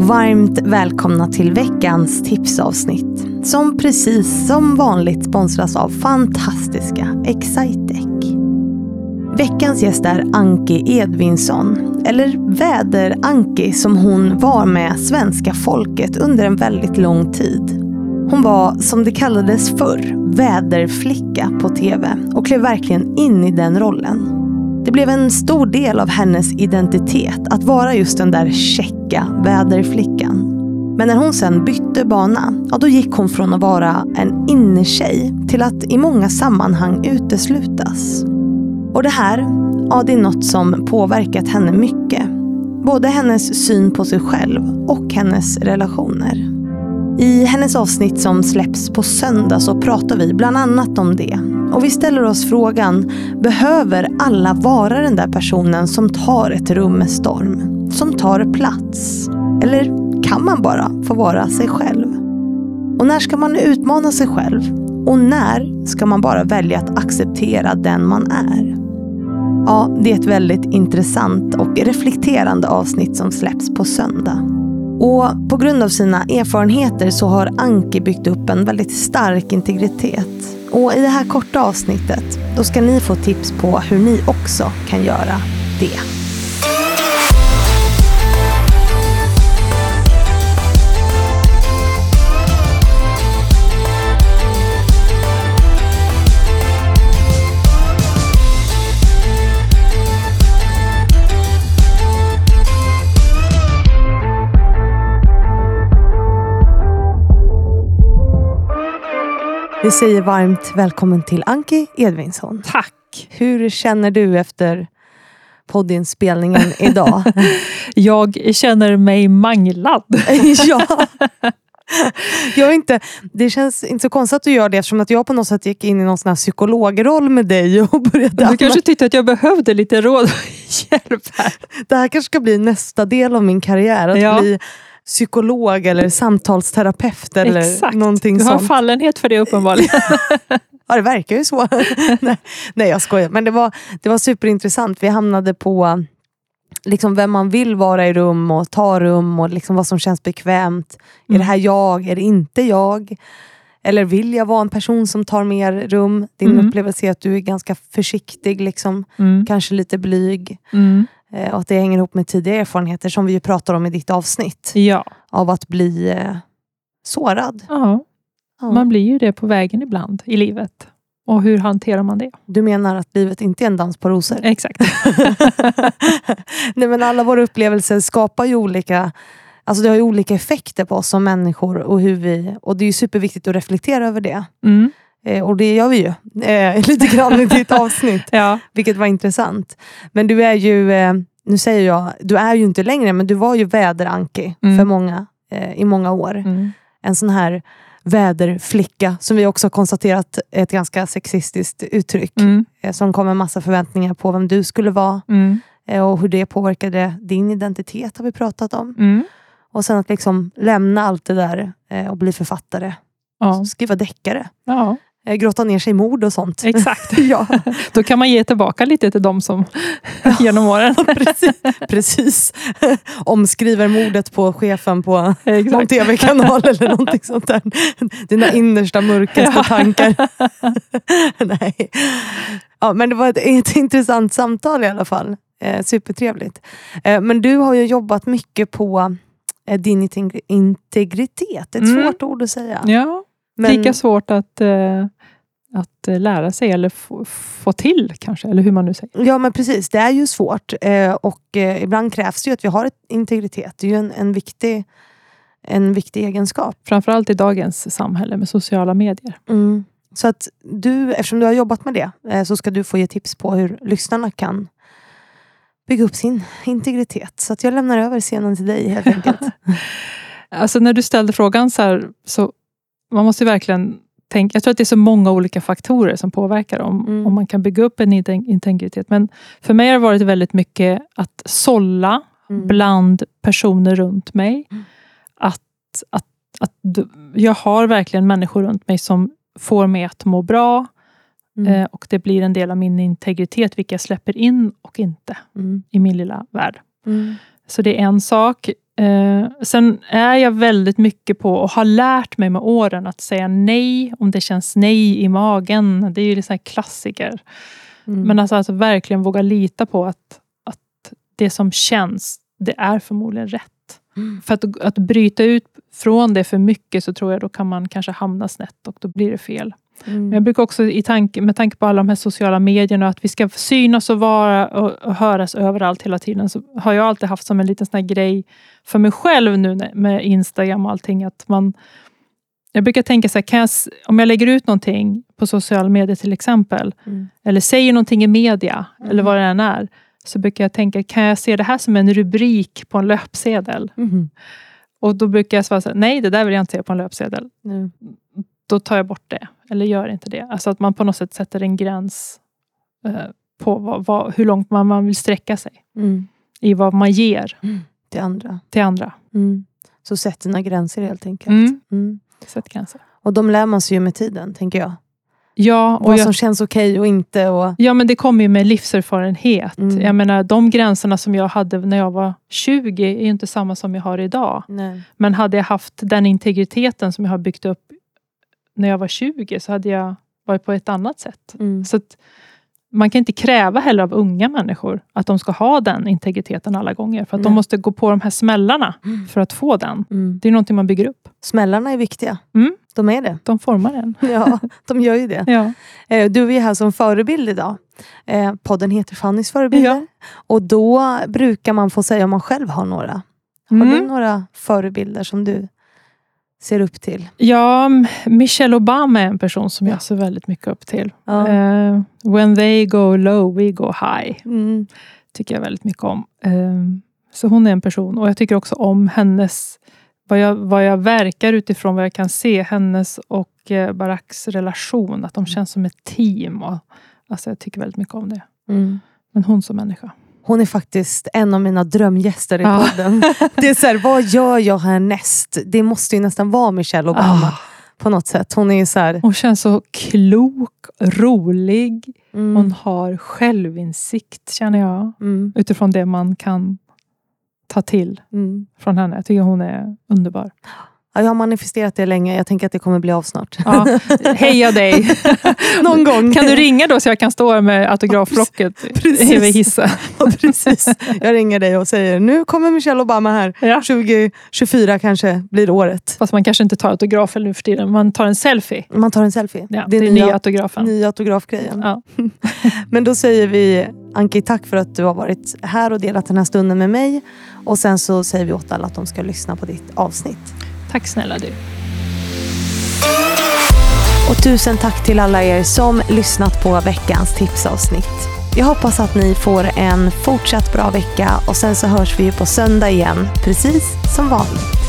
Varmt välkomna till veckans tipsavsnitt som precis som vanligt sponsras av fantastiska Excitec. Veckans gäst är Anki Edvinsson, eller Väder-Anki som hon var med svenska folket under en väldigt lång tid. Hon var, som det kallades förr, väderflicka på TV och klev verkligen in i den rollen. Det blev en stor del av hennes identitet att vara just den där checka väderflickan. Men när hon sen bytte bana, ja, då gick hon från att vara en innertjej till att i många sammanhang uteslutas. Och det här, ja, det är något som påverkat henne mycket. Både hennes syn på sig själv och hennes relationer. I hennes avsnitt som släpps på söndag så pratar vi bland annat om det. Och vi ställer oss frågan, behöver alla vara den där personen som tar ett rum med storm? Som tar plats? Eller kan man bara få vara sig själv? Och när ska man utmana sig själv? Och när ska man bara välja att acceptera den man är? Ja, det är ett väldigt intressant och reflekterande avsnitt som släpps på söndag. Och på grund av sina erfarenheter så har Anki byggt upp en väldigt stark integritet. Och i det här korta avsnittet, då ska ni få tips på hur ni också kan göra det. Vi säger varmt välkommen till Anki Edvinsson. Tack! Hur känner du efter poddinspelningen idag? jag känner mig manglad. ja. Jag inte, det känns inte så konstigt att du gör det eftersom att jag på något sätt gick in i någon sån här psykologroll med dig. Och började du kanske tyckte att jag behövde lite råd och hjälp här. Det här kanske ska bli nästa del av min karriär. Att ja. bli psykolog eller samtalsterapeut eller någonting sånt. Du har sånt. fallenhet för det uppenbarligen. ja, det verkar ju så. nej, nej, jag skojar. Men det var, det var superintressant. Vi hamnade på liksom vem man vill vara i rum och ta rum och liksom vad som känns bekvämt. Mm. Är det här jag? Är det inte jag? Eller vill jag vara en person som tar mer rum? Din mm. upplevelse är att du är ganska försiktig, liksom. Mm. kanske lite blyg. Eh, och att det hänger ihop med tidigare erfarenheter som vi ju pratar om i ditt avsnitt. Ja. Av att bli eh, sårad. Ja. ja, man blir ju det på vägen ibland i livet. Och hur hanterar man det? Du menar att livet inte är en dans på rosor? Exakt. Nej, men alla våra upplevelser skapar ju olika Alltså det har ju olika effekter på oss som människor och hur vi och det är ju superviktigt att reflektera över det. Mm. Eh, och det gör vi ju eh, lite grann i ditt avsnitt. ja. Vilket var intressant. Men du är ju, eh, nu säger jag, du är ju inte längre, men du var ju väderanki mm. för många eh, i många år. Mm. En sån här väderflicka, som vi också har konstaterat är ett ganska sexistiskt uttryck. Mm. Eh, som kom med massa förväntningar på vem du skulle vara. Mm. Eh, och hur det påverkade din identitet har vi pratat om. Mm. Och sen att liksom lämna allt det där och bli författare. Ja. Skriva deckare. Ja. Eh, grotta ner sig i mord och sånt. Exakt. ja. Då kan man ge tillbaka lite till dem som genom åren. precis. precis. Omskriver mordet på chefen på Exakt. någon tv-kanal eller någonting sånt där. Dina innersta mörkaste ja. tankar. Nej. Ja, men det var ett, ett intressant samtal i alla fall. Eh, supertrevligt. Eh, men du har ju jobbat mycket på eh, din integritet. Ett mm. svårt ord att säga. Ja. Men, Lika svårt att, eh, att eh, lära sig eller få, få, till kanske, eller hur man nu säger. Ja men precis, det är ju svårt eh, och eh, ibland krävs det ju att vi har ett integritet. Det är ju en, en, viktig, en viktig egenskap. Framförallt i dagens samhälle med sociala medier. Mm. Så att du, eftersom du har jobbat med det, eh, så ska du få ge tips på hur lyssnarna kan bygga upp sin integritet. Så att jag lämnar över scenen till dig helt enkelt. alltså när du ställde frågan så, här, så man måste verkligen tänka, jag tror att det är så många olika faktorer som påverkar om, mm. om man kan bygga upp en integritet. Men för mig har det varit väldigt mycket att sålla mm. bland personer runt mig. Mm. Att, att, att jag har verkligen människor runt mig som får mig att må bra. Mm. Eh, och det blir en del av min integritet, vilka jag släpper in och inte mm. i min lilla värld. Mm. Så det är en sak. Eh, sen är jag väldigt mycket på och har lärt mig med åren att säga nej om det känns nej i magen. Det är ju en klassiker. Mm. Men alltså, alltså verkligen våga lita på att, att det som känns, det är förmodligen rätt. Mm. För att, att bryta ut från det för mycket så tror jag då kan man kanske hamna snett och då blir det fel. Mm. Men jag brukar också, i tanke, med tanke på alla de här sociala medierna, att vi ska synas och vara och, och höras överallt hela tiden, så har jag alltid haft som en liten sån grej för mig själv nu med Instagram och allting, att man jag brukar tänka så här, jag, om jag lägger ut någonting på sociala medier till exempel, mm. eller säger någonting i media, mm. eller vad det än är, så brukar jag tänka, kan jag se det här som en rubrik på en löpsedel? Mm. Och då brukar jag svara, så här, nej det där vill jag inte se på en löpsedel. Då tar jag bort det, eller gör inte det. Alltså att man på något sätt sätter en gräns eh, på vad, vad, hur långt man, man vill sträcka sig. Mm. I vad man ger. Mm. Till andra. Till andra. Mm. Så sätt dina gränser helt enkelt. Mm. Sätt gränser. Och de lär man sig ju med tiden, tänker jag. Ja, och Vad jag, som känns okej okay och inte. Och... Ja, men det kommer ju med livserfarenhet. Mm. Jag menar, de gränserna som jag hade när jag var 20 är inte samma som jag har idag. Nej. Men hade jag haft den integriteten som jag har byggt upp när jag var 20 så hade jag varit på ett annat sätt. Mm. Så man kan inte kräva heller av unga människor att de ska ha den integriteten alla gånger. För att de måste gå på de här smällarna mm. för att få den. Mm. Det är någonting man bygger upp. Smällarna är viktiga. Mm. De är det. De formar en. ja, de gör ju det. Ja. Eh, du är här som förebild idag. Eh, podden heter Fannys förebilder. Ja. Och då brukar man få säga om man själv har några. Har du mm. några förebilder som du ser upp till? Ja, Michelle Obama är en person som jag ser väldigt mycket upp till. Ja. Uh, when they go low, we go high. Mm. Tycker jag väldigt mycket om. Uh, så hon är en person och jag tycker också om hennes vad jag, vad jag verkar utifrån vad jag kan se, hennes och eh, Baracks relation, att de mm. känns som ett team. Och, alltså jag tycker väldigt mycket om det. Mm. Men hon som människa. Hon är faktiskt en av mina drömgäster i ja. podden. det är så här, vad gör jag härnäst? Det måste ju nästan vara Michelle Obama. Ah. På något sätt. Hon är så här... Hon känns så klok, rolig. Mm. Hon har självinsikt känner jag. Mm. Utifrån det man kan ta till mm. från henne. Jag tycker hon är underbar. Ja, jag har manifesterat det länge. Jag tänker att det kommer bli av snart. Ja, heja dig! Någon gång. Kan du ringa då så jag kan stå med autografblocket över hissen? precis. Jag ringer dig och säger nu kommer Michelle Obama här. Ja. 2024 kanske blir året. Fast man kanske inte tar autografen nu för tiden. Man tar en selfie. Man tar en selfie. Ja, det är, det är nya, nya autografen. Nya autografgrejen. Ja. Men då säger vi Anki, tack för att du har varit här och delat den här stunden med mig. Och sen så säger vi åt alla att de ska lyssna på ditt avsnitt. Tack snälla du. Och tusen tack till alla er som lyssnat på veckans tipsavsnitt. Jag hoppas att ni får en fortsatt bra vecka och sen så hörs vi på söndag igen, precis som vanligt.